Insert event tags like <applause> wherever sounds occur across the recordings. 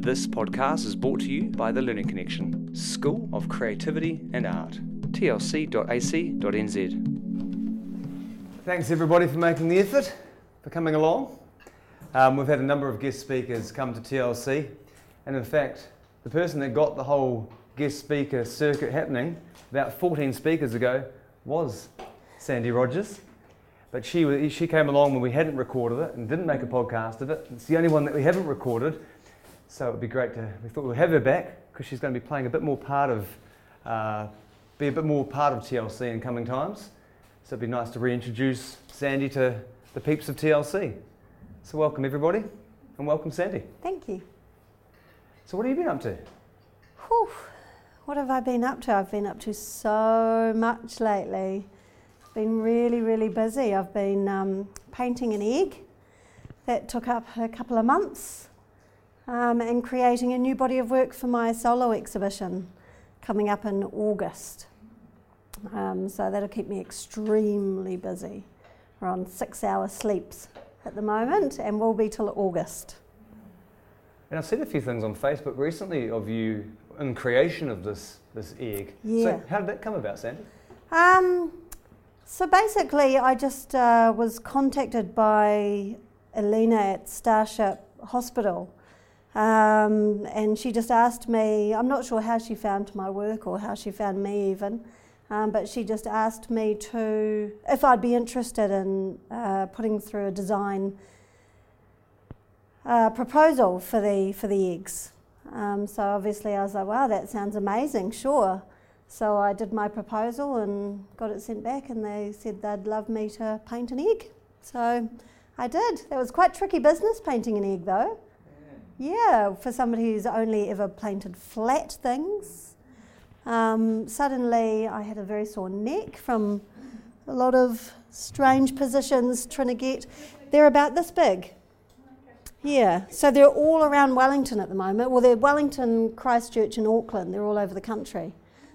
This podcast is brought to you by the Learning Connection, School of Creativity and Art, tlc.ac.nz. Thanks everybody for making the effort, for coming along. Um, we've had a number of guest speakers come to TLC, and in fact, the person that got the whole guest speaker circuit happening about 14 speakers ago was Sandy Rodgers. But she, she came along when we hadn't recorded it and didn't make a podcast of it. It's the only one that we haven't recorded. So it would be great to, we thought we'd have her back because she's going to be playing a bit more part of, uh, be a bit more part of TLC in coming times. So it'd be nice to reintroduce Sandy to the peeps of TLC. So welcome everybody and welcome Sandy. Thank you. So what have you been up to? Whew. What have I been up to? I've been up to so much lately. Been really, really busy. I've been um, painting an egg that took up a couple of months um, and creating a new body of work for my solo exhibition coming up in August. Um, so that'll keep me extremely busy. We're on six hour sleeps at the moment and will be till August. And I've seen a few things on Facebook recently of you in creation of this, this egg. Yeah. So how did that come about, Sandy? Um, so basically, I just uh, was contacted by Elena at Starship Hospital um, and she just asked me, I'm not sure how she found my work or how she found me even, um, but she just asked me to, if I'd be interested in uh, putting through a design uh, proposal for the, for the eggs. Um, so obviously I was like, wow, that sounds amazing, sure. So I did my proposal and got it sent back, and they said they'd love me to paint an egg. So I did. That was quite tricky business painting an egg, though. Yeah, for somebody who's only ever painted flat things. Um, suddenly, I had a very sore neck from a lot of strange positions trying to get. They're about this big. Yeah, so they're all around Wellington at the moment. Well, they're Wellington, Christchurch, and Auckland. They're all over the country.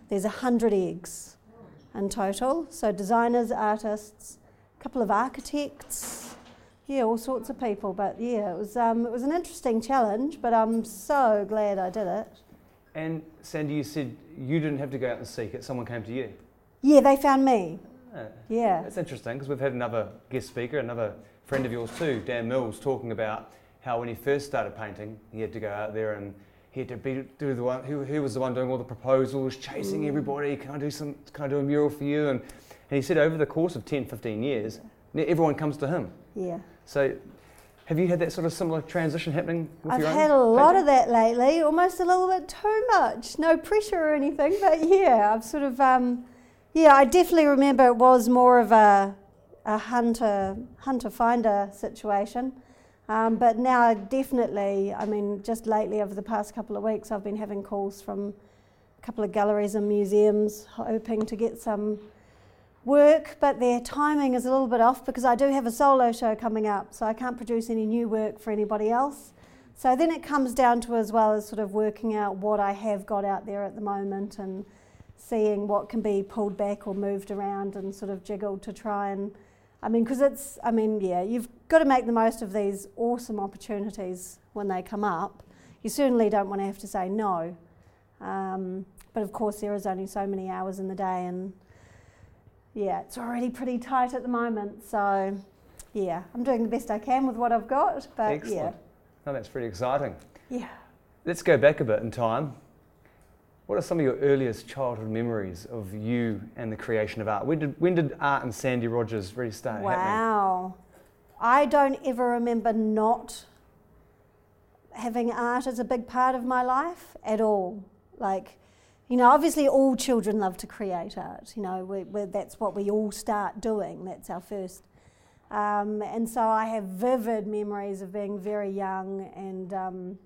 There's a hundred eggs in total. So designers, artists, a couple of architects, yeah, all sorts of people. But yeah, it was um, it was an interesting challenge, but I'm so glad I did it. And Sandy, you said you didn't have to go out and seek it; someone came to you. Yeah, they found me. Ah, Yeah. That's interesting because we've had another guest speaker, another friend of yours too, Dan Mills, talking about how when he first started painting, he had to go out there and he had to be do the one who, who was the one doing all the proposals, chasing Mm. everybody. Can I do some? Can I do a mural for you? And, and he said over the course of 10, 15 years, everyone comes to him. Yeah. So, have you had that sort of similar transition happening with I've your own had a lot painting? of that lately, almost a little bit too much. No pressure or anything, <laughs> but yeah, I've sort of, um, yeah, I definitely remember it was more of a, a hunter hunter finder situation. Um, but now, I definitely, I mean, just lately over the past couple of weeks, I've been having calls from a couple of galleries and museums hoping to get some work, but their timing is a little bit off because I do have a solo show coming up, so I can't produce any new work for anybody else. So then it comes down to as well as sort of working out what I have got out there at the moment and seeing what can be pulled back or moved around and sort of jiggled to try and, I mean, because it's, I mean, yeah, you've got to make the most of these awesome opportunities when they come up. You certainly don't want to have to say no. Um, but of course, there is only so many hours in the day, and yeah, it's already pretty tight at the moment. So, yeah, I'm doing the best I can with what I've got. But Excellent. No, that's pretty exciting. yeah, yeah. Let's go back a bit in time. What are some of your earliest childhood memories of you and the creation of art? When did, when did art and Sandy Rodgers really start happening? Wow. I don't ever remember not having art as a big part of my life at all. Like, you know, obviously all children love to create art. You know, we, we, that's what we all start doing. That's our first. Um, and so I have vivid memories of being very young and um,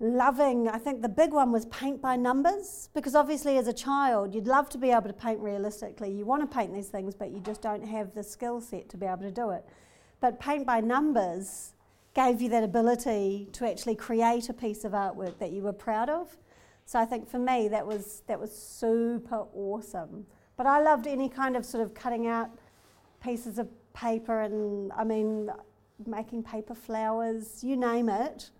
loving. I think the big one was paint by numbers because obviously as a child you'd love to be able to paint realistically. You want to paint these things, but you just don't have the skill set to be able to do it. But paint by numbers gave you that ability to actually create a piece of artwork that you were proud of. So I think for me that was that was super awesome. But I loved any kind of sort of cutting out pieces of paper and I mean making paper flowers, you name it.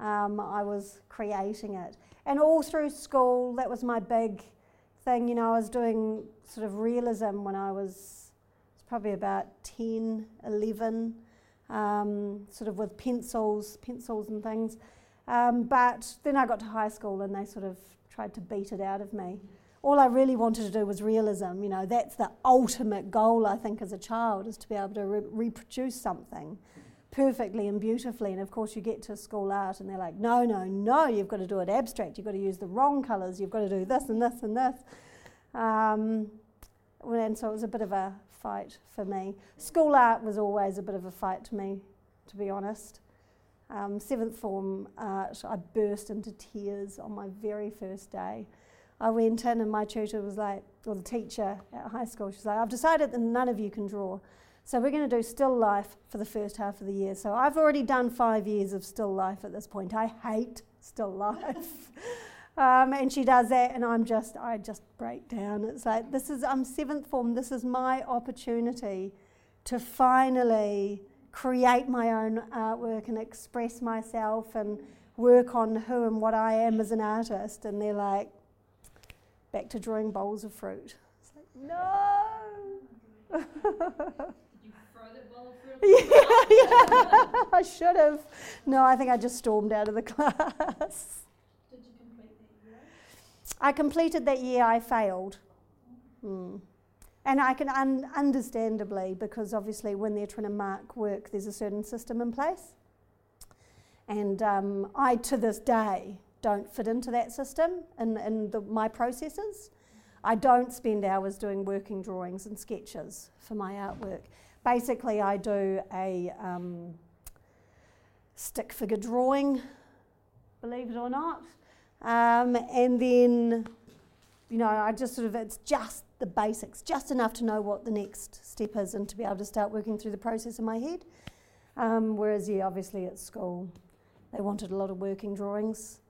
um, I was creating it. And all through school, that was my big thing. You know, I was doing sort of realism when I was, probably about 10, 11, um, sort of with pencils, pencils and things. Um, but then I got to high school and they sort of tried to beat it out of me. All I really wanted to do was realism. You know, that's the ultimate goal, I think, as a child, is to be able to re- reproduce something perfectly and beautifully. And of course, you get to school art and they're like, no, no, no, you've got to do it abstract. You've got to use the wrong colours. You've got to do this and this and this. Um, and so it was a bit of a fight for me. School art was always a bit of a fight to me, to be honest. Um, seventh form art, I burst into tears on my very first day. I went in and my tutor was like, or the teacher at high school, she's like, I've decided that none of you can draw. So we're going to do still life for the first half of the year. So I've already done five years of still life at this point. I hate still life. <laughs> um, and she does that, and I'm just, I just break down. It's like, this is, I'm seventh form, this is my opportunity to finally create my own artwork and express myself and work on who and what I am as an artist. And they're like, back to drawing bowls of fruit. It's like, no. <laughs> yeah, yeah. I should have. No, I think I just stormed out of the <laughs> class. Did you complete that year? I completed that year, I failed. Mm. And I can un- understandably, because obviously when they're trying to mark work, there's a certain system in place. And um, I, to this day, don't fit into that system in, in the, my processes. I don't spend hours doing working drawings and sketches for my artwork. Basically, I do a um, stick figure drawing, believe it or not. Um, and then, you know, I just sort of, it's just the basics, just enough to know what the next step is and to be able to start working through the process in my head. Um, whereas, yeah, obviously at school, they wanted a lot of working drawings.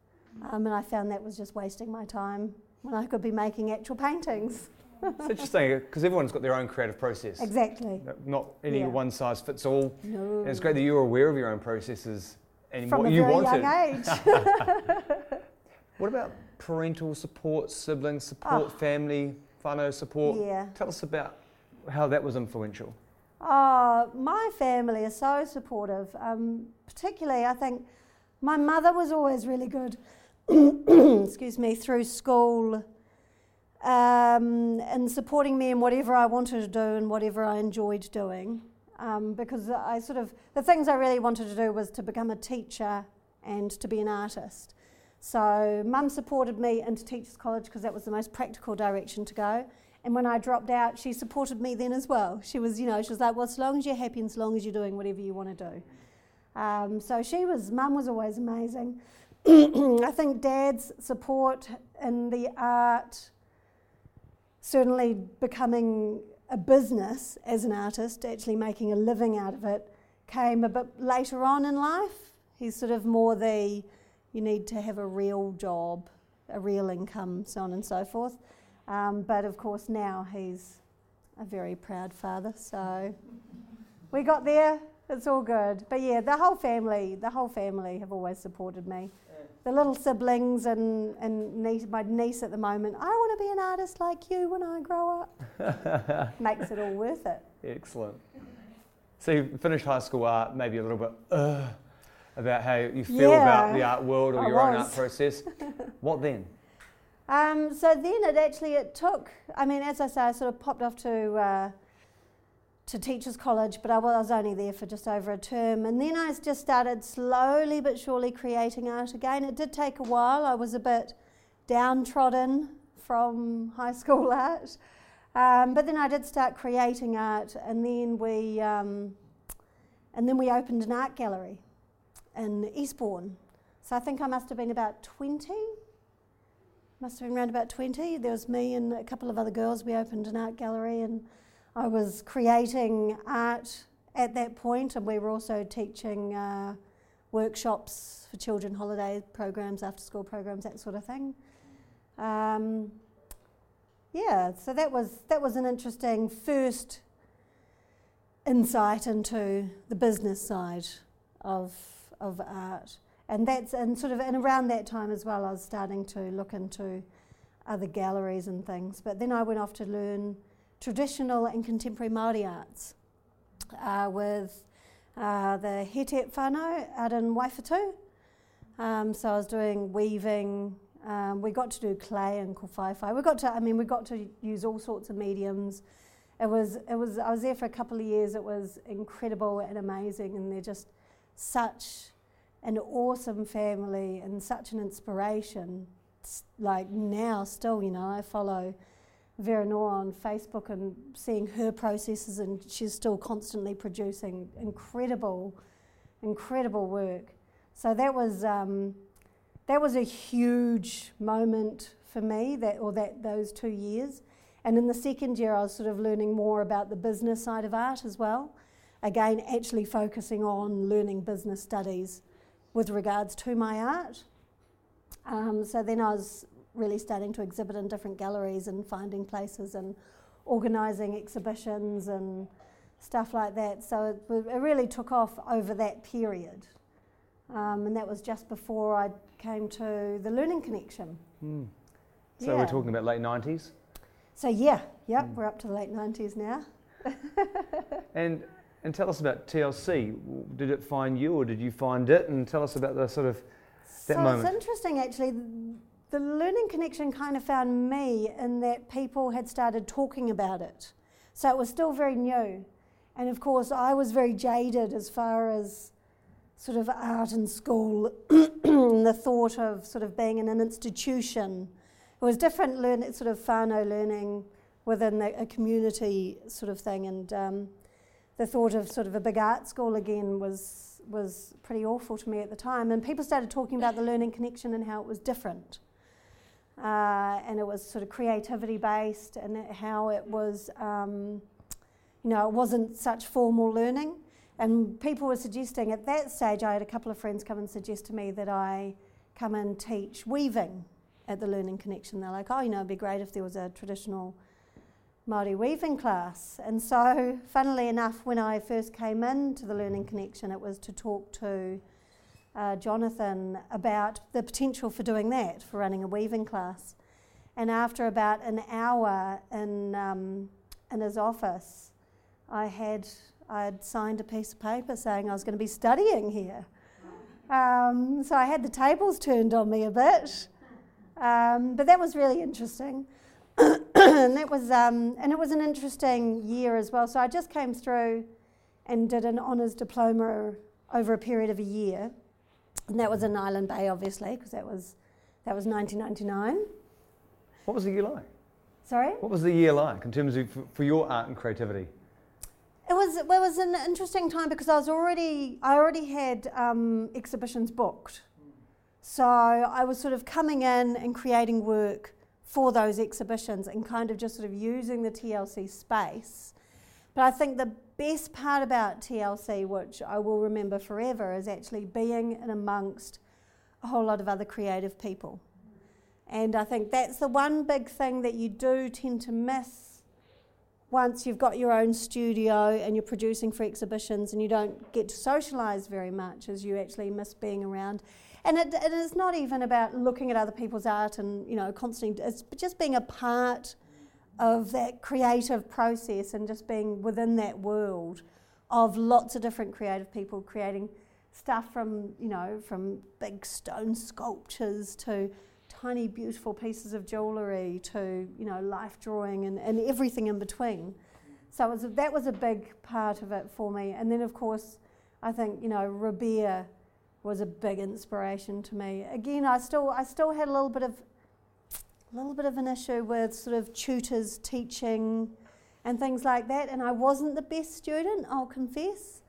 Um, and I found that was just wasting my time when I could be making actual paintings. it's interesting because everyone's got their own creative process. Exactly. Not any Yeah. one size fits all. No. And it's great that you're aware of your own processes and From what a you very wanted. young age. <laughs> <laughs> What about parental support, sibling support, Oh. family, whānau support? yeah. Tell us about how that was influential. Oh, my family is so supportive. Um, particularly, I think my mother was always really good. <coughs> excuse me, through school, um, and supporting me in whatever I wanted to do and whatever I enjoyed doing. Um, because I sort of the things I really wanted to do was to become a teacher and to be an artist. So, mum supported me into teachers' college because that was the most practical direction to go. And when I dropped out, she supported me then as well. She was, you know, she was like, well, as long as you're happy and as long as you're doing whatever you want to do. Um, so she was, mum was always amazing. <clears throat> I think dad's support in the art, certainly becoming a business as an artist, actually making a living out of it, came a bit later on in life. He's sort of more the, you need to have a real job, a real income, so on and so forth. Um, but of course, now he's a very proud father, so we got there. It's all good. But yeah, the whole family, the whole family have always supported me. The little siblings and, and niece, my niece at the moment, I want to be an artist like you when I grow up. <laughs> Makes it all worth it. Excellent. So you finished high school art, maybe a little bit uh, about how you feel about the art world or I your own art process. <laughs> what then? Um, so then it actually it took. I mean, as I say, I sort of popped off to uh, to teachers' college, but I was only there for just over a term, and then I just started slowly but surely creating art again. It did take a while. I was a bit downtrodden from high school <laughs> art, um, but then I did start creating art, and then we um, and then we opened an art gallery in Eastbourne. So I think I must have been about twenty must have been around about 20. There was me and a couple of other girls. We opened an art gallery and I was creating art at that point, and we were also teaching uh, workshops for children, holiday programs, after school programs, that sort of thing. Um, yeah, so that was that was an interesting first insight into the business side of of art. and that's and sort of and around that time as well, I was starting to look into other galleries and things. But then I went off to learn traditional and contemporary Māori arts uh, with uh, the Hetet whānau out in Waiwhetu. Um, so I was doing weaving. Um, we got to do clay and kowhaiwhai. We got to, I mean, we got to use all sorts of mediums. It was, it was. I was there for a couple of years. It was incredible and amazing, and they're just such an awesome family and such an inspiration. It's like now, still, you know, I follow Veranoa on Facebook and seeing her processes, and she's still constantly producing incredible, incredible work. So that was um, that was a huge moment for me. That or that those two years, and in the second year, I was sort of learning more about the business side of art as well. Again, actually focusing on learning business studies with regards to my art. Um, so then I was really starting to exhibit in different galleries and finding places and organising exhibitions and stuff like that. So it, it really took off over that period. Um, and that was just before I came to the Learning Connection. Mm. So Yeah. we're talking about late 90s. So yeah, yep, Mm. we're up to the late 90s now. <laughs> And, and tell us about TLC. Did it find you or did you find it? And tell us about the sort of That so moment. it's interesting actually. The Learning Connection kind of found me in that people had started talking about it. So it was still very new. And of course, I was very jaded as far as sort of art and school and <clears throat> the thought of sort of being in an institution. It was different learn sort of whānau learning within the, a community sort of thing. And um, the thought of sort of a big art school again was was pretty awful to me at the time. And people started talking about the learning connection and how it was different. Uh, and it was sort of creativity based and how it was, um, you know, it wasn't such formal learning. And people were suggesting at that stage, I had a couple of friends come and suggest to me that I come and teach weaving at the Learning Connection. They're like, oh, you know, it'd be great if there was a traditional Māori weaving class. And so, funnily enough, when I first came into the Learning Connection, it was to talk to uh, Jonathan about the potential for doing that, for running a weaving class. And after about an hour in, um, in his office, I had I'd signed a piece of paper saying I was going to be studying here. Um, so I had the tables turned on me a bit, um, but that was really interesting. And that was um, and it was an interesting year as well. So I just came through and did an honours diploma over a period of a year, and that was in Island Bay, obviously, because that was that was 1999. what was the year like? Sorry. What was the year like in terms of for, for your art and creativity? It was it was an interesting time because I was already I already had um, exhibitions booked, so I was sort of coming in and creating work for those exhibitions and kind of just sort of using the TLC space. But I think the best part about TLC, which I will remember forever, is actually being in amongst a whole lot of other creative people. And I think that's the one big thing that you do tend to miss once you've got your own studio and you're producing for exhibitions and you don't get to socialise very much as you actually miss being around. And it, it is not even about looking at other people's art and, you know, constantly, it's just being a part of that creative process and just being within that world of lots of different creative people creating stuff from, you know, from big stone sculptures to tiny beautiful pieces of jewellery to, you know, life drawing and, and everything in between. So was a, that was a big part of it for me. And then, of course, I think, you know, Rabia was a big inspiration to me. Again, I still, I still had a little bit of a little bit of an issue with sort of tutors teaching and things like that, and I wasn't the best student, I'll confess.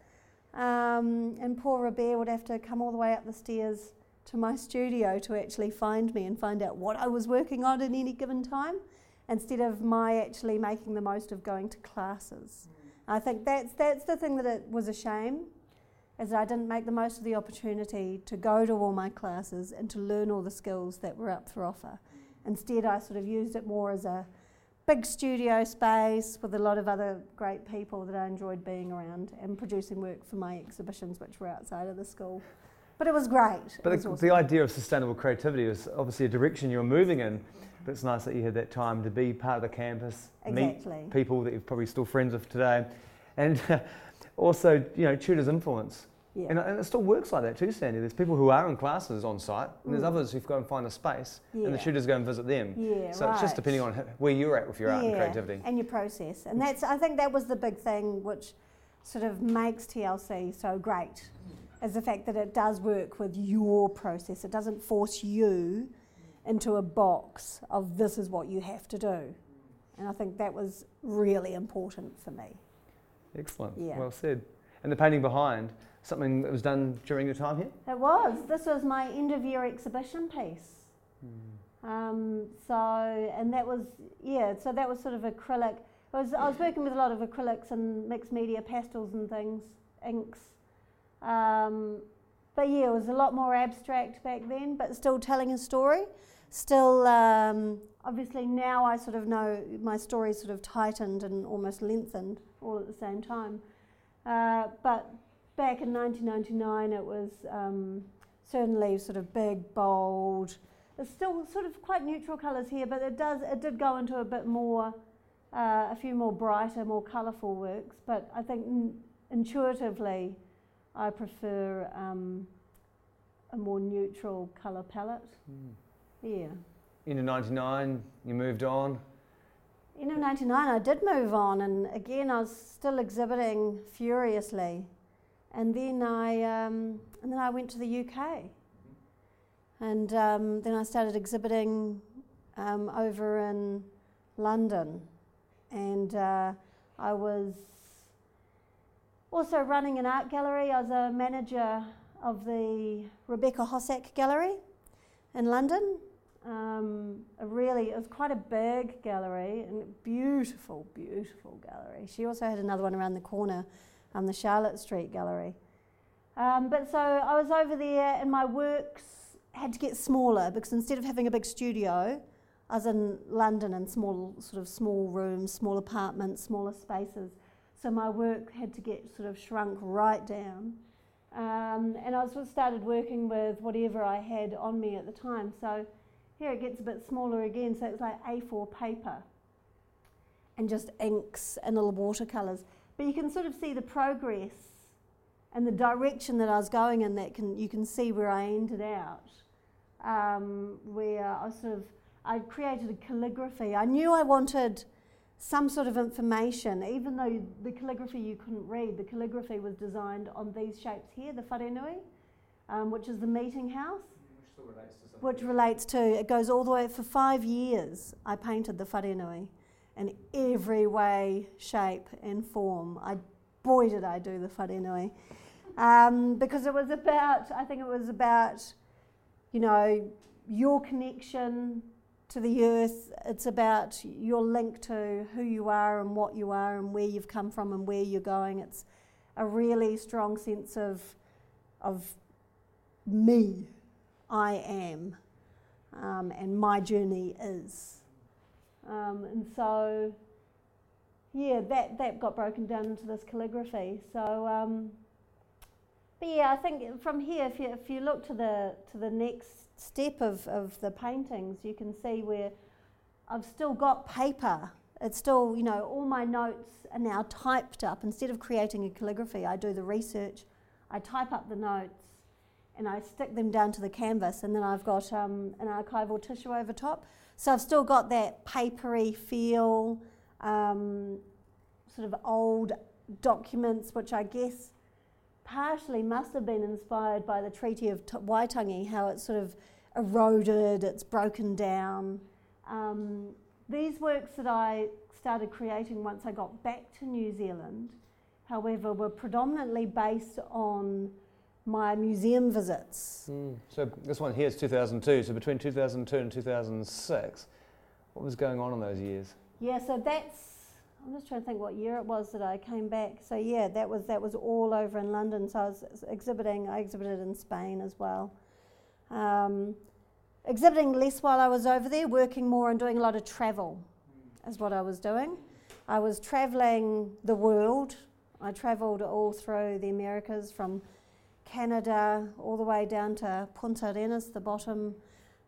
Um, and poor Rabia would have to come all the way up the stairs to my studio to actually find me and find out what I was working on at any given time, instead of my actually making the most of going to classes. I think that's that's the thing that it was a shame, is that I didn't make the most of the opportunity to go to all my classes and to learn all the skills that were up for offer. Instead, I sort of used it more as a big studio space with a lot of other great people that I enjoyed being around and producing work for my exhibitions, which were outside of the school. But it was great. But was the, awesome. the idea of sustainable creativity is obviously a direction you're moving in. But it's nice that you had that time to be part of the campus, Exactly. meet people that you're probably still friends with today, and <laughs> also you know tutors' influence. Yeah. And, and it still works like that too, Sandy. There's people who are in classes on site, and there's Mm. others who go and find a space, and the tutors go and visit them. yeah, So it's just depending on where you're at with your art and creativity. and your process. And that's I think that was the big thing which sort of makes TLC so great is the fact that it does work with your process. It doesn't force you into a box of this is what you have to do. And I think that was really important for me. Excellent. Yeah. Well said. And the painting behind, something that was done during your time here? It was. This was my end of year exhibition piece. Um, so, and that was, yeah, so that was sort of acrylic. I was, I was working with a lot of acrylics and mixed media pastels and things, inks. Um, but yeah, it was a lot more abstract back then, but still telling a story. Still, um, obviously now I sort of know my story sort of tightened and almost lengthened all at the same time. Uh, but back in 1999, it was um, certainly sort of big, bold. It's still sort of quite neutral colours here, but it does it did go into a bit more, uh, a few more brighter, more colourful works. But I think n- intuitively, I prefer um, a more neutral colour palette. Yeah. Into 99, you moved on. In 99, I did move on, and again, I was still exhibiting furiously. And then I, um, and then I went to the UK, and um, then I started exhibiting um, over in London, and uh, I was also running an art gallery. I was a manager of the Rebecca Hossack Gallery in London, um, a really, it was quite a big gallery and beautiful, beautiful gallery. She also had another one around the corner, um, the Charlotte Street Gallery. Um, but so I was over there and my works had to get smaller because instead of having a big studio, I was in London in small, sort of small rooms, small apartments, smaller spaces. So my work had to get sort of shrunk right down. Um, and I sort of started working with whatever I had on me at the time. So here it gets a bit smaller again, so it's like A4 paper and just inks and little watercolours. But you can sort of see the progress and the direction that I was going in. That can you can see where I ended out, um, where I sort of I created a calligraphy. I knew I wanted some sort of information, even though the calligraphy you couldn't read. The calligraphy was designed on these shapes here, the wharenui, um, which is the meeting house which relates to which relates to it goes all the way for five years. I painted the wharenui in every way, shape, and form. I boy did I do the wharenui um, because it was about. I think it was about, you know, your connection to the earth. It's about your link to who you are and what you are and where you've come from and where you're going. It's a really strong sense of of me I am, um, and my journey is. Um, and so, yeah, that, that got broken down into this calligraphy. So, um, but yeah, I think from here, if you, if you look to the, to the next step of, of the paintings, you can see where I've still got paper. It's still, you know, all my notes are now typed up. Instead of creating a calligraphy, I do the research, I type up the notes, and I stick them down to the canvas, and then I've got um, an archival tissue over top. So I've still got that papery feel, um, sort of old documents, which I guess partially must have been inspired by the Treaty of T- Waitangi, how it's sort of eroded, it's broken down. Um, these works that I started creating once I got back to New Zealand, however, were predominantly based on my museum visits. Mm. So this one here is 2002. So between 2002 and 2006, what was going on in those years? Yeah, so that's. I'm just trying to think what year it was that I came back. So yeah, that was that was all over in London. So I was exhibiting. I exhibited in Spain as well. Um, exhibiting less while I was over there, working more and doing a lot of travel, is what I was doing. I was traveling the world. I travelled all through the Americas from Canada, all the way down to Punta Arenas, the bottom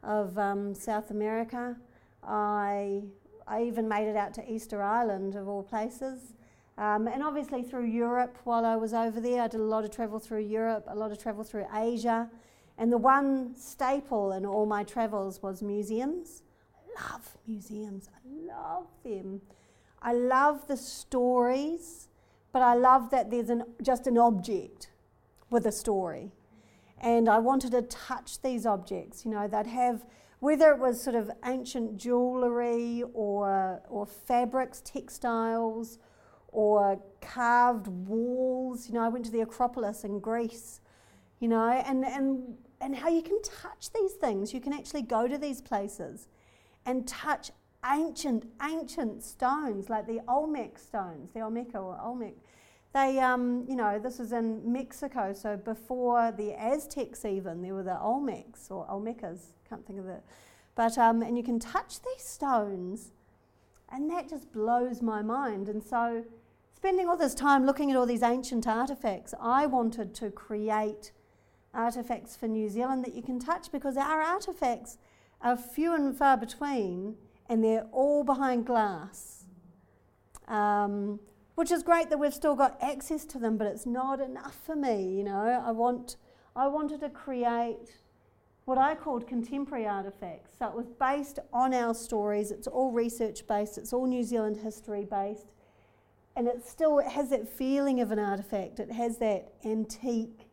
of um, South America. I, I even made it out to Easter Island, of all places. Um, and obviously through Europe while I was over there. I did a lot of travel through Europe, a lot of travel through Asia. And the one staple in all my travels was museums. I love museums, I love them. I love the stories, but I love that there's an, just an object with a story. And I wanted to touch these objects. You know, they'd have, whether it was sort of ancient jewellery or, or fabrics, textiles, or carved walls. You know, I went to the Acropolis in Greece, you know, and, and, and how you can touch these things. You can actually go to these places and touch ancient, ancient stones like the Olmec stones, the Olmeca or Olmec. They, um, you know, this is in Mexico, so before the Aztecs even, there were the Olmecs or Olmecas, can't think of it. But, um, and you can touch these stones, and that just blows my mind. And so, spending all this time looking at all these ancient artifacts, I wanted to create artifacts for New Zealand that you can touch because our artifacts are few and far between and they're all behind glass. Um, which is great that we've still got access to them, but it's not enough for me, you know. I want I wanted to create what I called contemporary artifacts. So it was based on our stories, it's all research based, it's all New Zealand history based and it still it has that feeling of an artifact. It has that antique,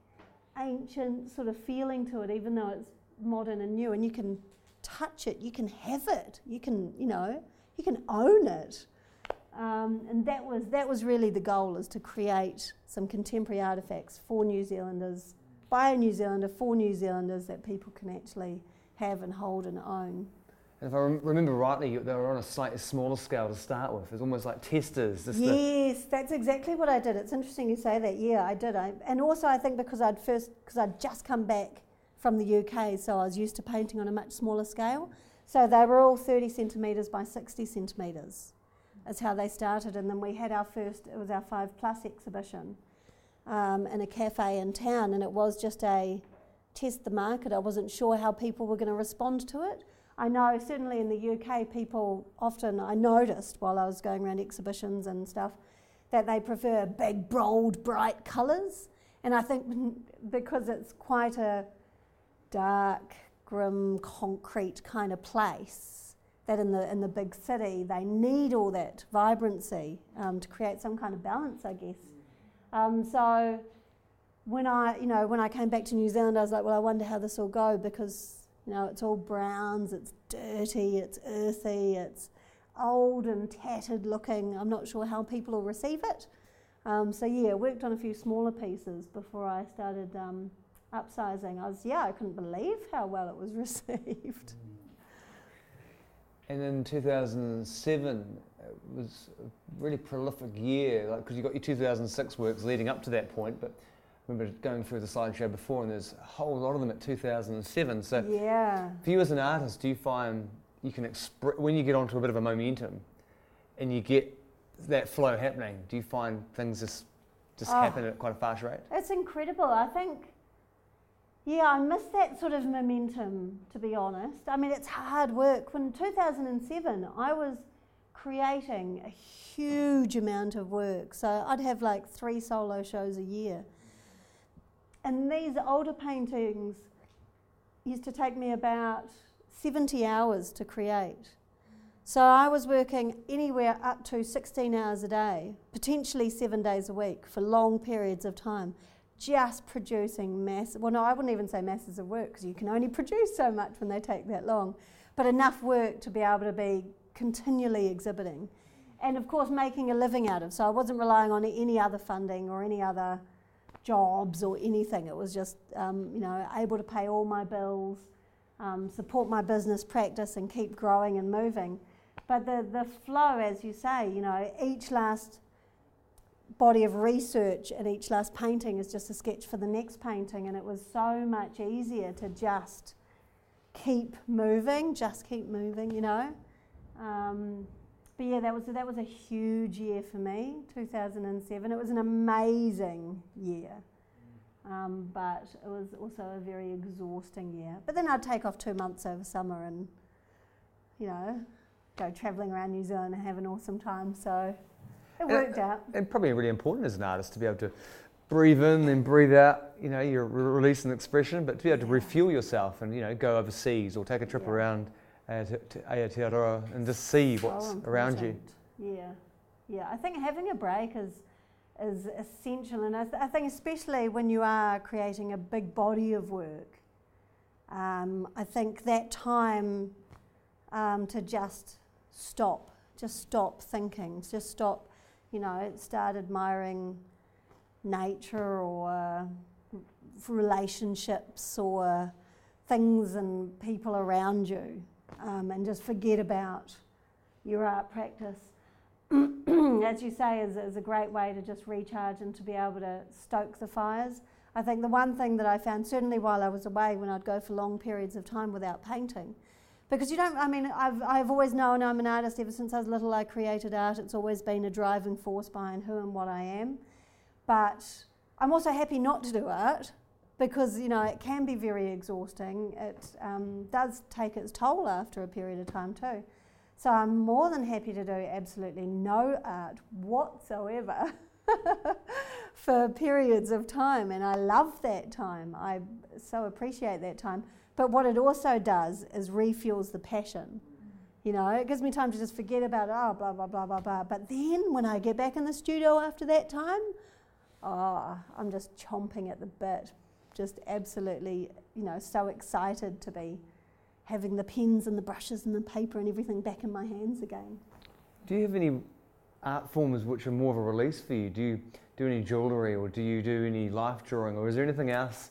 ancient sort of feeling to it, even though it's modern and new. And you can touch it, you can have it, you can, you know, you can own it. Um, and that was that was really the goal: is to create some contemporary artifacts for New Zealanders, by a New Zealander, for New Zealanders that people can actually have and hold and own. And if I rem- remember rightly, they were on a slightly smaller scale to start with. It was almost like testers. yes, that's exactly what I did. It's interesting you say that. Yeah, I did. I, and also, I think because I'd first, because I'd just come back from the UK, so I was used to painting on a much smaller scale. So they were all 30 centimetres by 60 centimetres. That's how they started. And then we had our first, it was our five plus exhibition um, in a cafe in town, and it was just a test the market. I wasn't sure how people were going to respond to it. I know certainly in the UK, people often, I noticed while I was going around exhibitions and stuff, that they prefer big, bold, bright colours. And I think because it's quite a dark, grim, concrete kind of place, that in the, in the big city, they need all that vibrancy um, to create some kind of balance, I guess. Um, so when I, you know, when I came back to New Zealand, I was like, well, I wonder how this will go because you know, it's all browns, it's dirty, it's earthy, it's old and tattered looking. I'm not sure how people will receive it. Um, so yeah, worked on a few smaller pieces before I started um, upsizing. I was yeah, I couldn't believe how well it was <laughs> received. And then 2007, it was a really prolific year, because like, you got your 2006 works leading up to that point, but I remember going through the slideshow before, and there's a whole lot of them at 2007. So, yeah. for you as an artist, do you find you can express when you get onto a bit of a momentum, and you get that flow happening? Do you find things just just oh, happen at quite a fast rate? It's incredible. I think. Yeah, I miss that sort of momentum, to be honest. I mean, it's hard work. When 2007, I was creating a huge amount of work. So I'd have like three solo shows a year. And these older paintings used to take me about 70 hours to create. So I was working anywhere up to 16 hours a day, potentially seven days a week for long periods of time, just producing mass. Well, no, I wouldn't even say masses of work because you can only <laughs> produce so much when they take that long, but enough work to be able to be continually exhibiting. And of course, making a living out of. So I wasn't relying on any other funding or any other jobs or anything. It was just, um, you know, able to pay all my bills, um, support my business practice, and keep growing and moving. But the, the flow, as you say, you know, each last body of research and each last painting is just a sketch for the next painting, and it was so much easier to just keep moving, just keep moving, you know. Um, but yeah, that was that was a huge year for me, 2007. It was an amazing year. Um, but it was also a very exhausting year. But then I'd take off two months over summer and, you know, go travelling around New Zealand and have an awesome time. So it And- worked out. And probably really important as an artist to be able to breathe in and breathe out, you know, your release and expression, but to be able to refuel yourself and, you know, go overseas or take a trip Yeah. around Aote- to Aotearoa and just see So what's around you. Yeah, yeah. I think having a break is is essential, and I, th- I think especially when you are creating a big body of work, um, I think that time um, to just stop, just stop thinking, just stop, you know, start admiring nature or relationships or things and people around you um, and just forget about your art practice. <clears throat> As you say, is, is a great way to just recharge and to be able to stoke the fires. I think the one thing that I found, certainly while I was away, when I'd go for long periods of time without painting, because you don't, I mean, I've, I've always known I'm an artist ever since I was little. I created art, it's always been a driving force behind who and what I am. But I'm also happy not to do art because you know it can be very exhausting. It um, does take its toll after a period of time too. So I'm more than happy to do absolutely no art whatsoever <laughs> for periods of time, and I love that time. I so appreciate that time. But what it also does is refuels the passion. You know, it gives me time to just forget about oh blah blah blah blah blah. But then when I get back in the studio after that time, oh, I'm just chomping at the bit, just absolutely, you know, so excited to be having the pens and the brushes and the paper and everything back in my hands again. Do you have any art forms which are more of a release for you? Do you do any jewellery or do you do any life drawing or is there anything else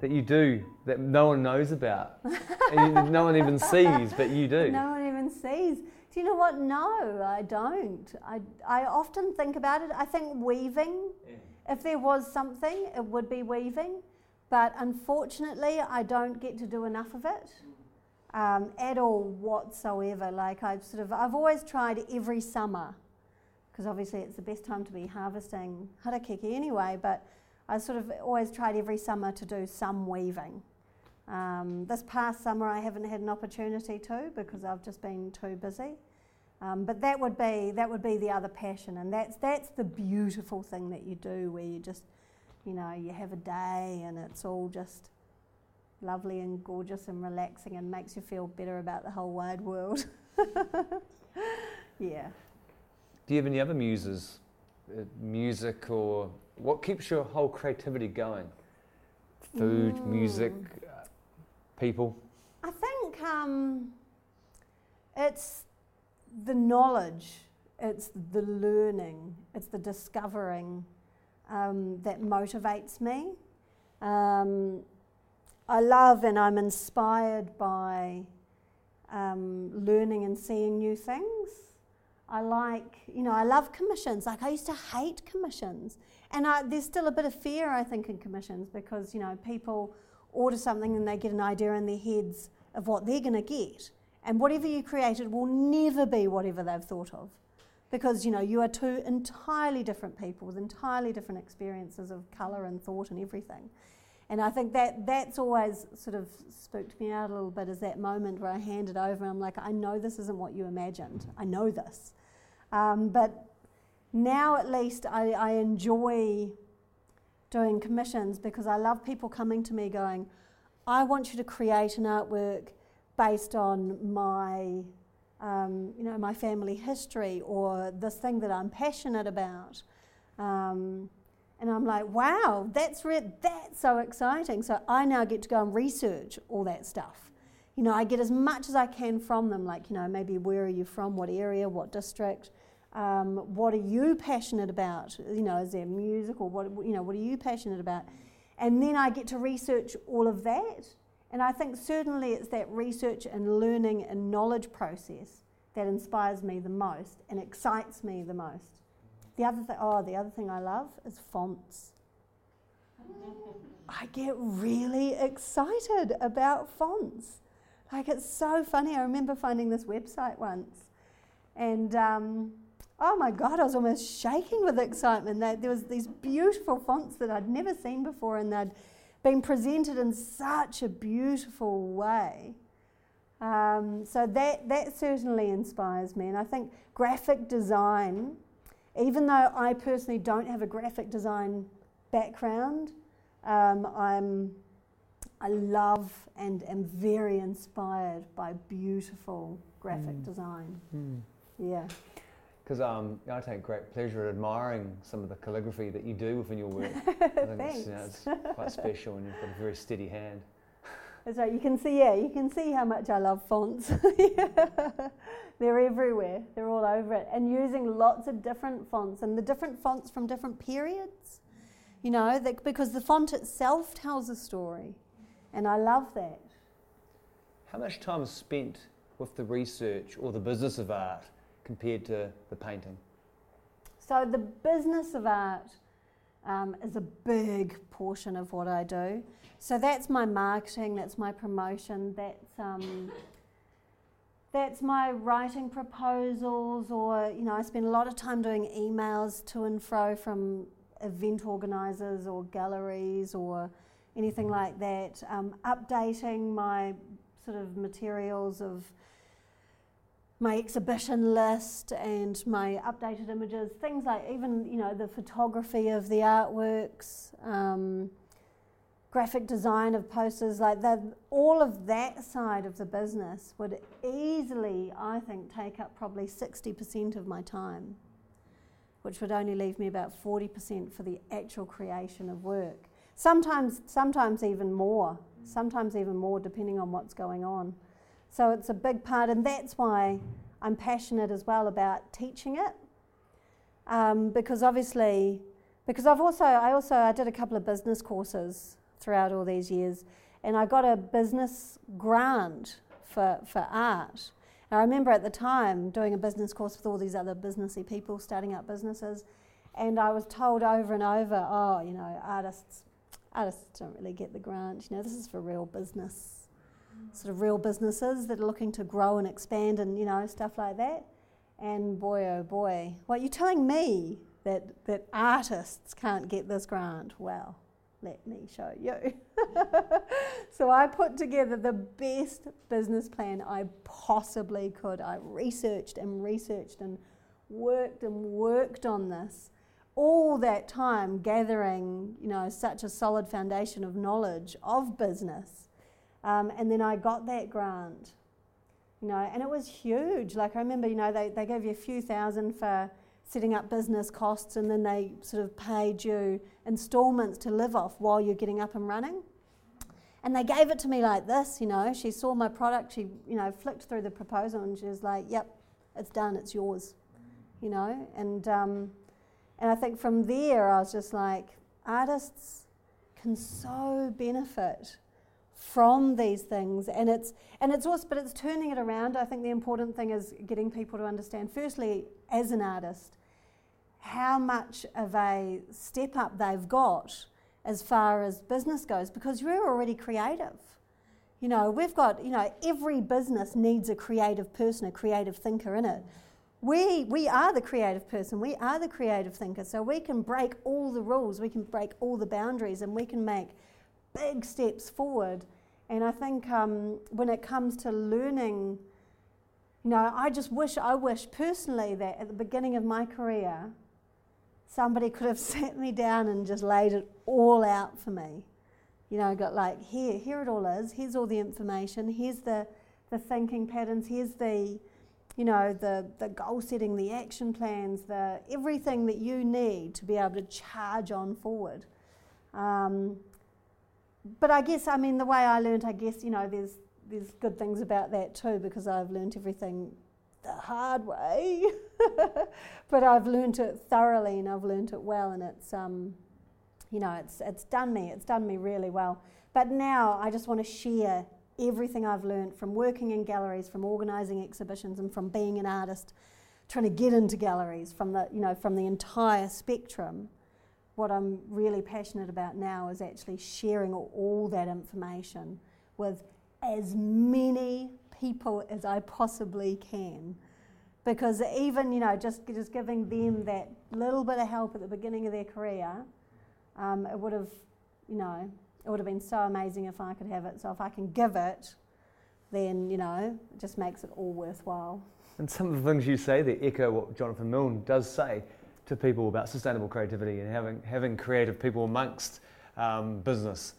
that you do that no one knows about? you, no one even sees, but you do. <laughs> No one even sees. Do you know what? No, I don't. I, I often think about it. I think weaving, if there was something, it would be weaving. But unfortunately, I don't get to do enough of it um, at all whatsoever. Like I've sort of, I've always tried every summer, because obviously it's the best time to be harvesting harakeke anyway. But I sort of always tried every summer to do some weaving. Um, this past summer, I haven't had an opportunity to because I've just been too busy. Um, but that would be that would be the other passion, and that's that's the beautiful thing that you do, where you just, you know, you have a day and it's all just lovely and gorgeous and relaxing and makes you feel better about the whole wide world. <laughs> yeah. Do you have any other muses, uh, music or what keeps your whole creativity going? Food, music, uh, people. I think um, it's the knowledge, it's the learning, it's the discovering um, that motivates me. Um, I love and I'm inspired by um, learning and seeing new things. I like, you know, I love commissions. Like I used to hate commissions, and I, there's still a bit of fear, I think, in commissions because you know people order something and they get an idea in their heads of what they're going to get, and whatever you created will never be whatever they've thought of, because you know you are two entirely different people with entirely different experiences of colour and thought and everything. And I think that that's always sort of spooked me out a little bit is that moment where I hand it over and I'm like, I know this isn't what you imagined. I know this. Um, but now at least I, I enjoy doing commissions because I love people coming to me going, I want you to create an artwork based on my, um, you know, my family history or this thing that I'm passionate about. Um, and I'm like, wow, that's re- that's so exciting. So I now get to go and research all that stuff. You know, I get as much as I can from them, like, you know, maybe where are you from, what area, what district, um, what are you passionate about? You know, is there music or what, you know, what are you passionate about? And then I get to research all of that. And I think certainly it's that research and learning and knowledge process that inspires me the most and excites me the most. The other thing, oh, the other thing I love is fonts. I get really excited about fonts. Like it's so funny. I remember finding this website once, and um, oh my God, I was almost shaking with excitement. That there was these beautiful fonts that I'd never seen before and they'd been presented in such a beautiful way. Um, so that, that certainly inspires me. And I think graphic design, even though I personally don't have a graphic design background, um, I'm, I love and am very inspired by beautiful graphic mm. design. Mm. Yeah. Because um, I take great pleasure in admiring some of the calligraphy that you do within your work. <laughs> I think Thanks. It's, you know, it's <laughs> quite special and you've got a very steady hand. That's right. You can see, yeah, you can see how much I love fonts. <laughs> They're everywhere. They're all over it, and using lots of different fonts and the different fonts from different periods. You know, that, because the font itself tells a story, and I love that. How much time is spent with the research or the business of art compared to the painting? So, the business of art um, is a big portion of what I do. So, that's my marketing, that's my promotion, that's. Um, that's my writing proposals, or you know, I spend a lot of time doing emails to and fro from event organisers or galleries or anything like that, um, updating my sort of materials of my exhibition list and my updated images, things like even you know the photography of the artworks, um, graphic design of posters, like that. All of that side of the business would easily, I think, take up probably sixty percent of my time, which would only leave me about forty percent for the actual creation of work. Sometimes, sometimes even more. Sometimes even more, depending on what's going on. So it's a big part, and that's why I'm passionate as well about teaching it. Um, because obviously, because I've also, I also, I did a couple of business courses throughout all these years, and I got a business grant for, for art. And I remember at the time doing a business course with all these other businessy people starting up businesses, and I was told over and over, oh, you know, artists, artists don't really get the grant. You know, this is for real business sort of real businesses that are looking to grow and expand and you know stuff like that. And boy, oh boy, what you're telling me that that artists can't get this grant? Well, let me show you. <laughs> so I put together the best business plan I possibly could. I researched and researched and worked and worked on this all that time gathering, you know, such a solid foundation of knowledge of business um, and then I got that grant, you know, and it was huge. Like I remember, you know, they, they gave you a few thousand for setting up business costs and then they sort of paid you installments to live off while you're getting up and running. And they gave it to me like this, you know. She saw my product, she, you know, flicked through the proposal and she was like, yep, it's done, it's yours, you know. And, um, and I think from there I was just like, artists can so benefit from these things and it's and it's also but it's turning it around. I think the important thing is getting people to understand firstly as an artist how much of a step up they've got as far as business goes because we're already creative. You know we've got you know every business needs a creative person a creative thinker in it we, we are the creative person, we are the creative thinker, so we can break all the rules, we can break all the boundaries, and we can make big steps forward. And I think um, when it comes to learning, you know, I just wish, I wish personally that at the beginning of my career, somebody could have <laughs> sat me down and just laid it all out for me. You know, got like, here, here it all is, here's all the information, here's the, the thinking patterns, here's the, you know, the, the goal setting, the action plans, the everything that you need to be able to charge on forward. Um, but I guess, I mean, the way I learned, I guess, you know, there's, there's good things about that too because I've learned everything the hard way. <laughs> but I've learned it thoroughly and I've learned it well, and it's, um, you know, it's, it's done me, it's done me really well. But now I just want to share everything I've learned from working in galleries, from organising exhibitions, and from being an artist, trying to get into galleries from the, you know, from the entire spectrum what I'm really passionate about now is actually sharing all, that information with as many people as I possibly can because even you know just just giving them that little bit of help at the beginning of their career, um, it would have, you know, it would have been so amazing if I could have it. So if I can give it, then you know, it just makes it all worthwhile. And some of the things you say that echo what Jonathan Milne does say to people about sustainable creativity and having having creative people amongst um, business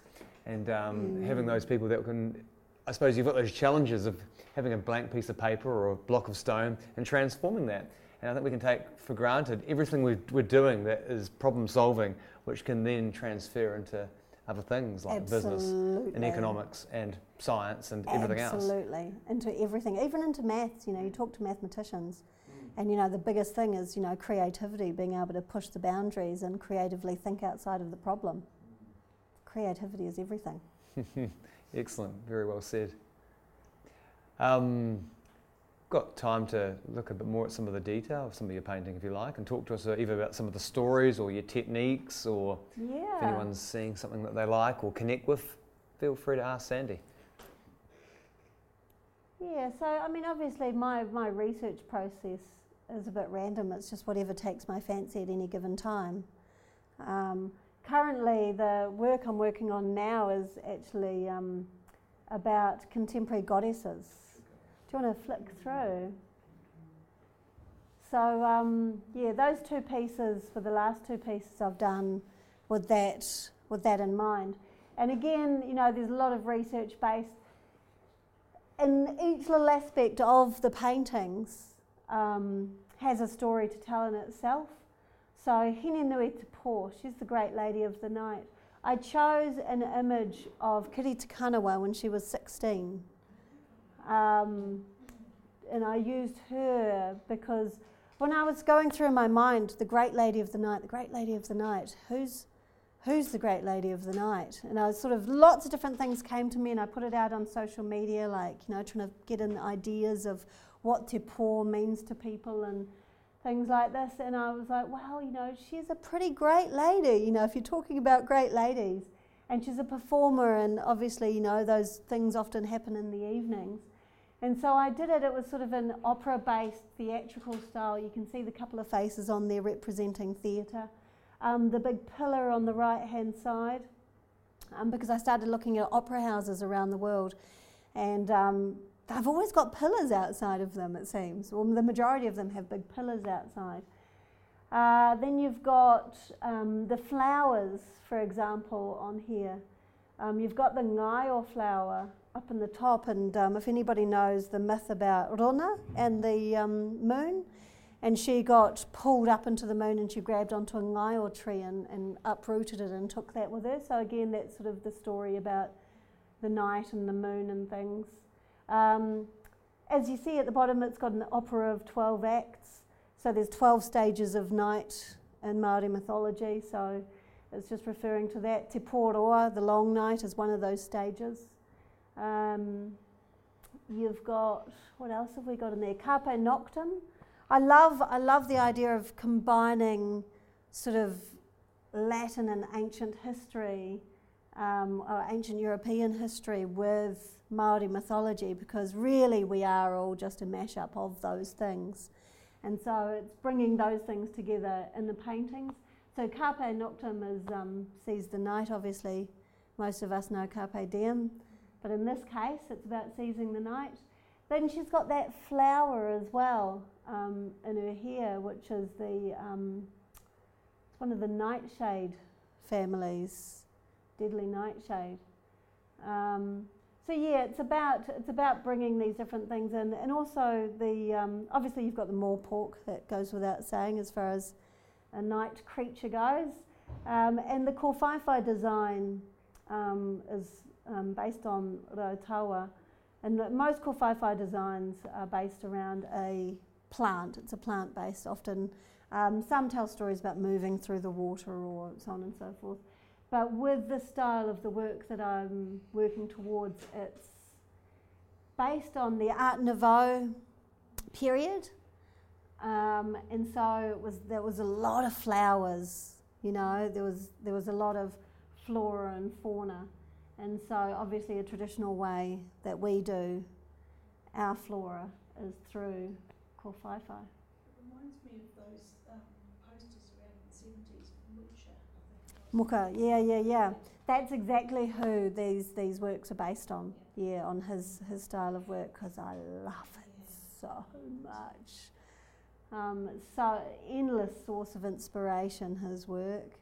and um, mm. having those people that can. I suppose you've got those challenges of having a blank piece of paper or a block of stone and transforming that. And I think we can take for granted everything we're, we're doing that is problem solving, which can then transfer into other things like Absolutely. business and economics and science and everything Absolutely. else. Absolutely, into everything, even into maths. You know, you talk to mathematicians. And you know the biggest thing is you know creativity, being able to push the boundaries and creatively think outside of the problem. Creativity is everything. <laughs> Excellent, very well said. Um, got time to look a bit more at some of the detail of some of your painting, if you like, and talk to us either about some of the stories or your techniques, or yeah. if anyone's seeing something that they like or connect with, feel free to ask Sandy. Yeah, so I mean, obviously, my, my research process is a bit random. It's just whatever takes my fancy at any given time. Um, currently, the work I'm working on now is actually um, about contemporary goddesses. Do you want to flick through? So um, yeah, those two pieces for the last two pieces I've done with that with that in mind. And again, you know, there's a lot of research based in each little aspect of the paintings um, has a story to tell in itself. So Hinenui Te Po, she's the great lady of the night. I chose an image of Kiri Te Kanawa when she was 16. Um, and I used her because when I was going through my mind, the great lady of the night, the great lady of the night, who's, who's the great lady of the night? And I was sort of, lots of different things came to me and I put it out on social media, like, you know, trying to get in ideas of what te po means to people and things like this. And I was like, well, you know, she's a pretty great lady, you know, if you're talking about great ladies. And she's a performer, and obviously, you know, those things often happen in the evenings. And so I did it, it was sort of an opera based theatrical style. You can see the couple of faces on there representing theatre. Um, the big pillar on the right hand side, um, because I started looking at opera houses around the world, and um, they've always got pillars outside of them, it seems. Well, the majority of them have big pillars outside. Uh, then you've got um, the flowers, for example, on here. Um, you've got the ngaio flower up in the top, and um, if anybody knows the myth about Rona and the um, moon, and she got pulled up into the moon and she grabbed onto a ngaio tree and, and uprooted it and took that with her. So, again, that's sort of the story about the night and the moon and things. Um, as you see at the bottom, it's got an opera of 12 acts. So there's 12 stages of night in Māori mythology. So it's just referring to that. Te Poroa, the long night, is one of those stages. Um, you've got, what else have we got in there? Carpe Noctem. I love, I love the idea of combining sort of Latin and ancient history um, or ancient European history with Maori mythology because really we are all just a mashup of those things. And so it's bringing those things together in the paintings. So Carpe Noctem is, um, seize the night, obviously. Most of us know Carpe Diem, but in this case it's about seizing the night. Then she's got that flower as well um, in her hair, which is the um, it's one of the nightshade families, deadly nightshade. Um, so yeah, it's about it's about bringing these different things in, and also the um, obviously you've got the morepork that goes without saying as far as a night creature goes, um, and the kōwhaiwhai design um, is um, based on Rautawa, and most kōwhaiwhai designs are based around a plant. It's a plant based often. Um, some tell stories about moving through the water or so on and so forth. But with the style of the work that I'm working towards, it's based on the Art Nouveau period. Um, and so it was, there was a lot of flowers, you know, there was, there was a lot of flora and fauna. And so, obviously, a traditional way that we do our flora is through called Fi Fi. It reminds me of those um, posters around in the seventies, Wiltshire, I think. Mucha, yeah, yeah, yeah. That's exactly who these these works are based on. Yeah, on his his style of work because I love it so much. Um, so endless source of inspiration. His work,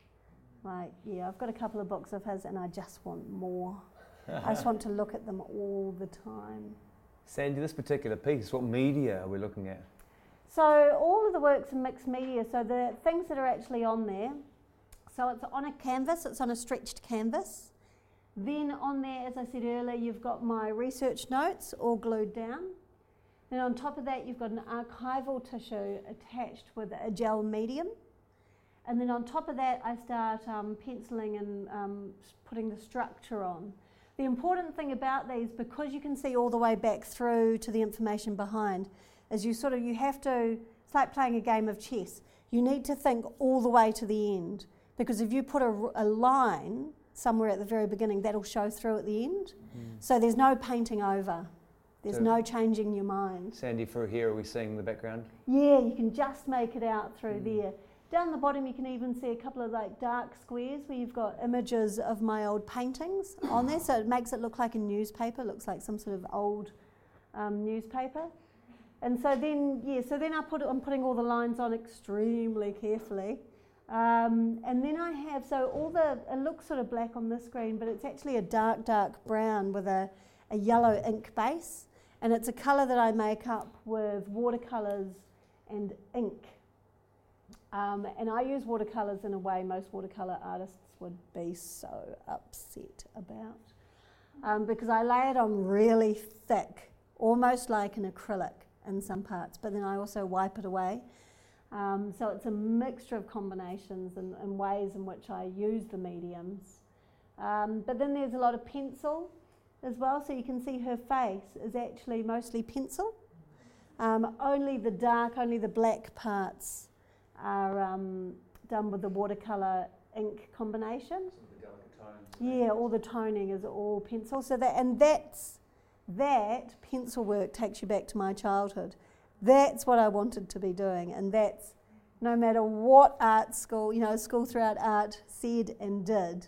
like yeah, I've got a couple of books of his, and I just want more. I just want to look at them all the time. <laughs> Sandy, this particular piece, what media are we looking at? So all of the works are mixed media. So the things that are actually on there. So it's on a canvas. It's on a stretched canvas. Then on there, as I said earlier, you've got my research notes all glued down. Then on top of that, you've got an archival tissue attached with a gel medium. And then on top of that, I start um, penciling and um, putting the structure on. The important thing about these, because you can see all the way back through to the information behind, is you sort of you have to. It's like playing a game of chess. You need to think all the way to the end because if you put a line somewhere at the very beginning, that'll show through at the end. So there's no painting over. There's So- no changing your mind. Sandy, for here, are we seeing the background? Yeah, you can just make it out through there. Down the bottom, you can even see a couple of like dark squares where you've got images of my old paintings on there. So it makes it look like a newspaper, looks like some sort of old um, newspaper. And so then, yeah, so then I put I'm putting all the lines on extremely carefully. Um, and then I have, so all the, it looks sort of black on this screen, but it's actually a dark, dark brown with a, a yellow ink base. And it's a colour that I make up with watercolours and ink. Um, and I use watercolours in a way most watercolour artists would be so upset about. Um, because I lay it on really thick, almost like an acrylic in some parts, but then I also wipe it away. Um, so it's a mixture of combinations and, and ways in which I use the mediums. Um, but then there's a lot of pencil as well, so you can see her face is actually mostly pencil. Um, only the dark, only the black parts are um, done with the watercolour ink combination. Yeah, all the toning is all pencil. So that and that's that pencil work takes you back to my childhood. That's what I wanted to be doing, and that's no matter what art school, you know, school throughout art said and did,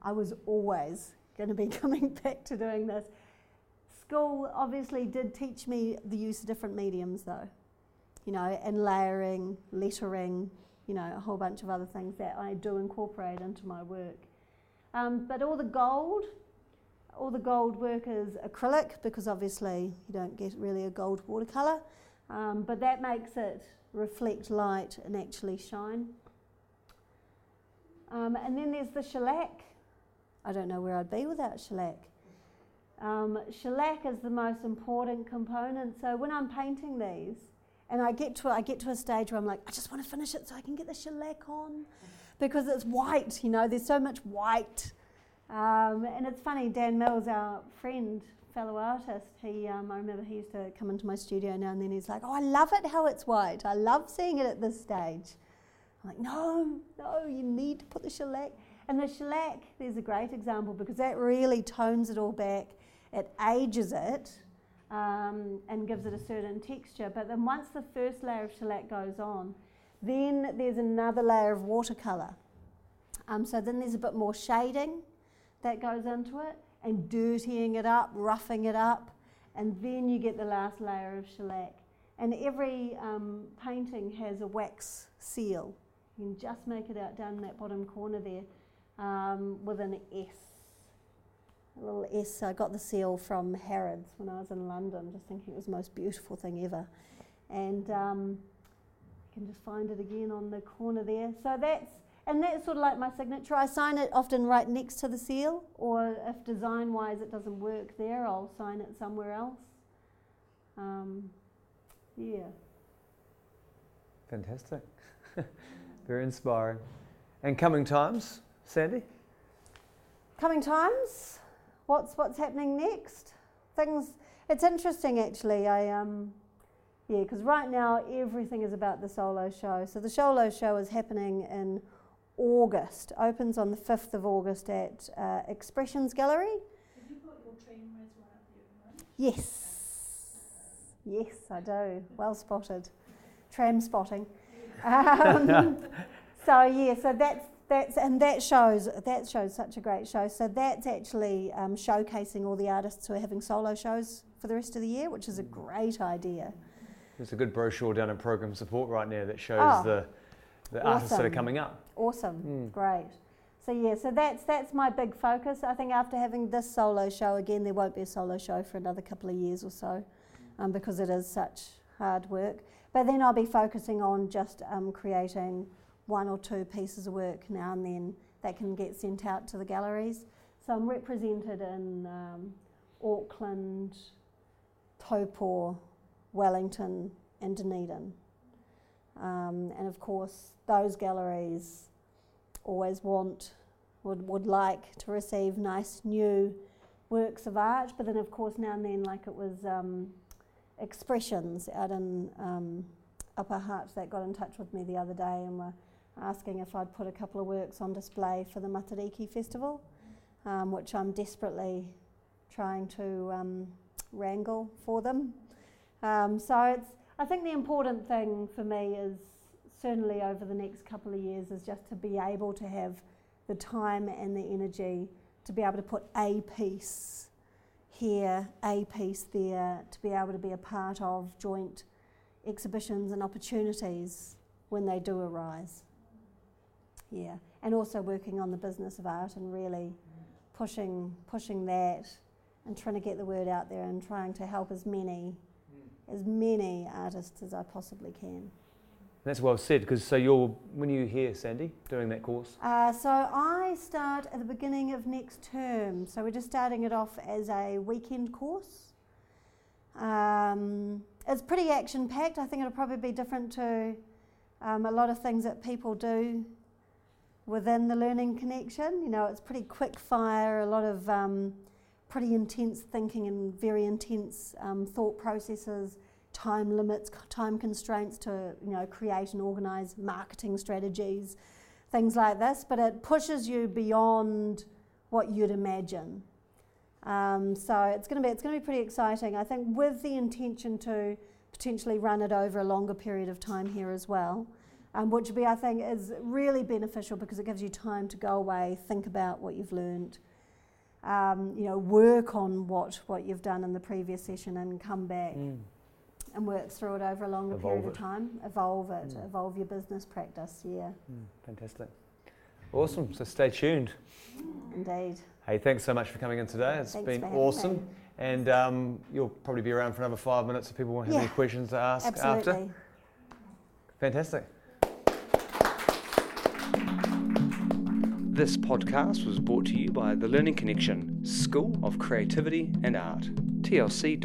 I was always going to be <laughs> coming back to doing this. School obviously did teach me the use of different mediums, though, you know, and layering, lettering, you know, a whole bunch of other things that I do incorporate into my work. Um, but all the gold, all the gold work is acrylic because obviously you don't get really a gold watercolour, um, but that makes it reflect light and actually shine. Um, and then there's the shellac. I don't know where I'd be without shellac. Um, shellac is the most important component. So when I'm painting these, and I get to I get to a stage where I'm like, I just want to finish it so I can get the shellac on, because it's white. You know, there's so much white. Um, and it's funny, Dan Mills, our friend, fellow artist, he um, I remember he used to come into my studio now and then. He's like, "Oh, I love it how it's white. I love seeing it at this stage." I'm like, "No, no, you need to put the shellac." And the shellac, there's a great example because that really tones it all back. It ages it um, and gives it a certain texture. But then once the first layer of shellac goes on, then there's another layer of watercolour. Um, so then there's a bit more shading that goes into it and dirtying it up, roughing it up, and then you get the last layer of shellac. And every um, painting has a wax seal. You can just make it out down that bottom corner there um, with an S. A little S. I got the seal from Harrods when I was in London, just thinking it was the most beautiful thing ever. And um, you can just find it again on the corner there. So that's and that's sort of like my signature. I sign it often right next to the seal, or if design wise it doesn't work there, I'll sign it somewhere else. Um, yeah. Fantastic. <laughs> Very inspiring. And coming times, Sandy? Coming times, what's what's happening next? Things. It's interesting actually. I um, yeah, because right now everything is about the solo show. So the solo show is happening in August. Opens on the fifth of August at uh, Expressions Gallery. Have you got your train res one up there at the moment? Yes. Yes, I do. Well spotted. Tram spotting. Um, <laughs> so yeah, so that's that's and that shows that shows such a great show. So that's actually um, showcasing all the artists who are having solo shows for the rest of the year, which is a great idea. There's a good brochure down in program support right now that shows Oh, the, the artists that are coming up. Awesome, Mm. great. So yeah, so that's that's my big focus. I think after having this solo show again, there won't be a solo show for another couple of years or so, um, because it is such hard work. But then I'll be focusing on just um, creating one or two pieces of work now and then that can get sent out to the galleries. So I'm represented in um, Auckland, Taupo, Wellington, and Dunedin. Um, and of course, those galleries always want, would, would like to receive nice new works of art, but then of course now and then, like it was um, Expressions out in um, Upper Hutt that got in touch with me the other day and were asking if I'd put a couple of works on display for the Matariki Festival, um, which I'm desperately trying to um, wrangle for them. Um, so it's, I think the important thing for me is certainly over the next couple of years is just to be able to have the time and the energy to be able to put a piece here, a piece there, to be able to be a part of joint exhibitions and opportunities when they do arise. Yeah, and also working on the business of art and really pushing pushing that and trying to get the word out there and trying to help as many as many artists as I possibly can. That's well said because so you're when you here, Sandy, doing that course. Uh, so I start at the beginning of next term. So we're just starting it off as a weekend course. Um, it's pretty action packed. I think it'll probably be different to um, a lot of things that people do within the learning connection. You know, it's pretty quick fire, a lot of um, pretty intense thinking and very intense um, thought processes, time limits, time constraints to you know create and organise marketing strategies, things like this. But it pushes you beyond what you'd imagine. Um, so it's going to be it's going to be pretty exciting. I think with the intention to potentially run it over a longer period of time here as well. Um, which would be, I think, is really beneficial because it gives you time to go away, think about what you've learned, um, you know, work on what, what you've done in the previous session and come back Mm. and work through it over a longer Evolve period of time. Evolve it, Mm. evolve your business practice, yeah, Mm, fantastic. Awesome. So stay tuned. indeed. Hey, thanks so much for coming in today. It's Thanks been awesome. me. And um, you'll probably be around for another five minutes if people want to have Yeah, any questions to ask Absolutely. after. Fantastic. This podcast was brought to you by the Learning Connection, School of Creativity and Art, tlc.ac.nz.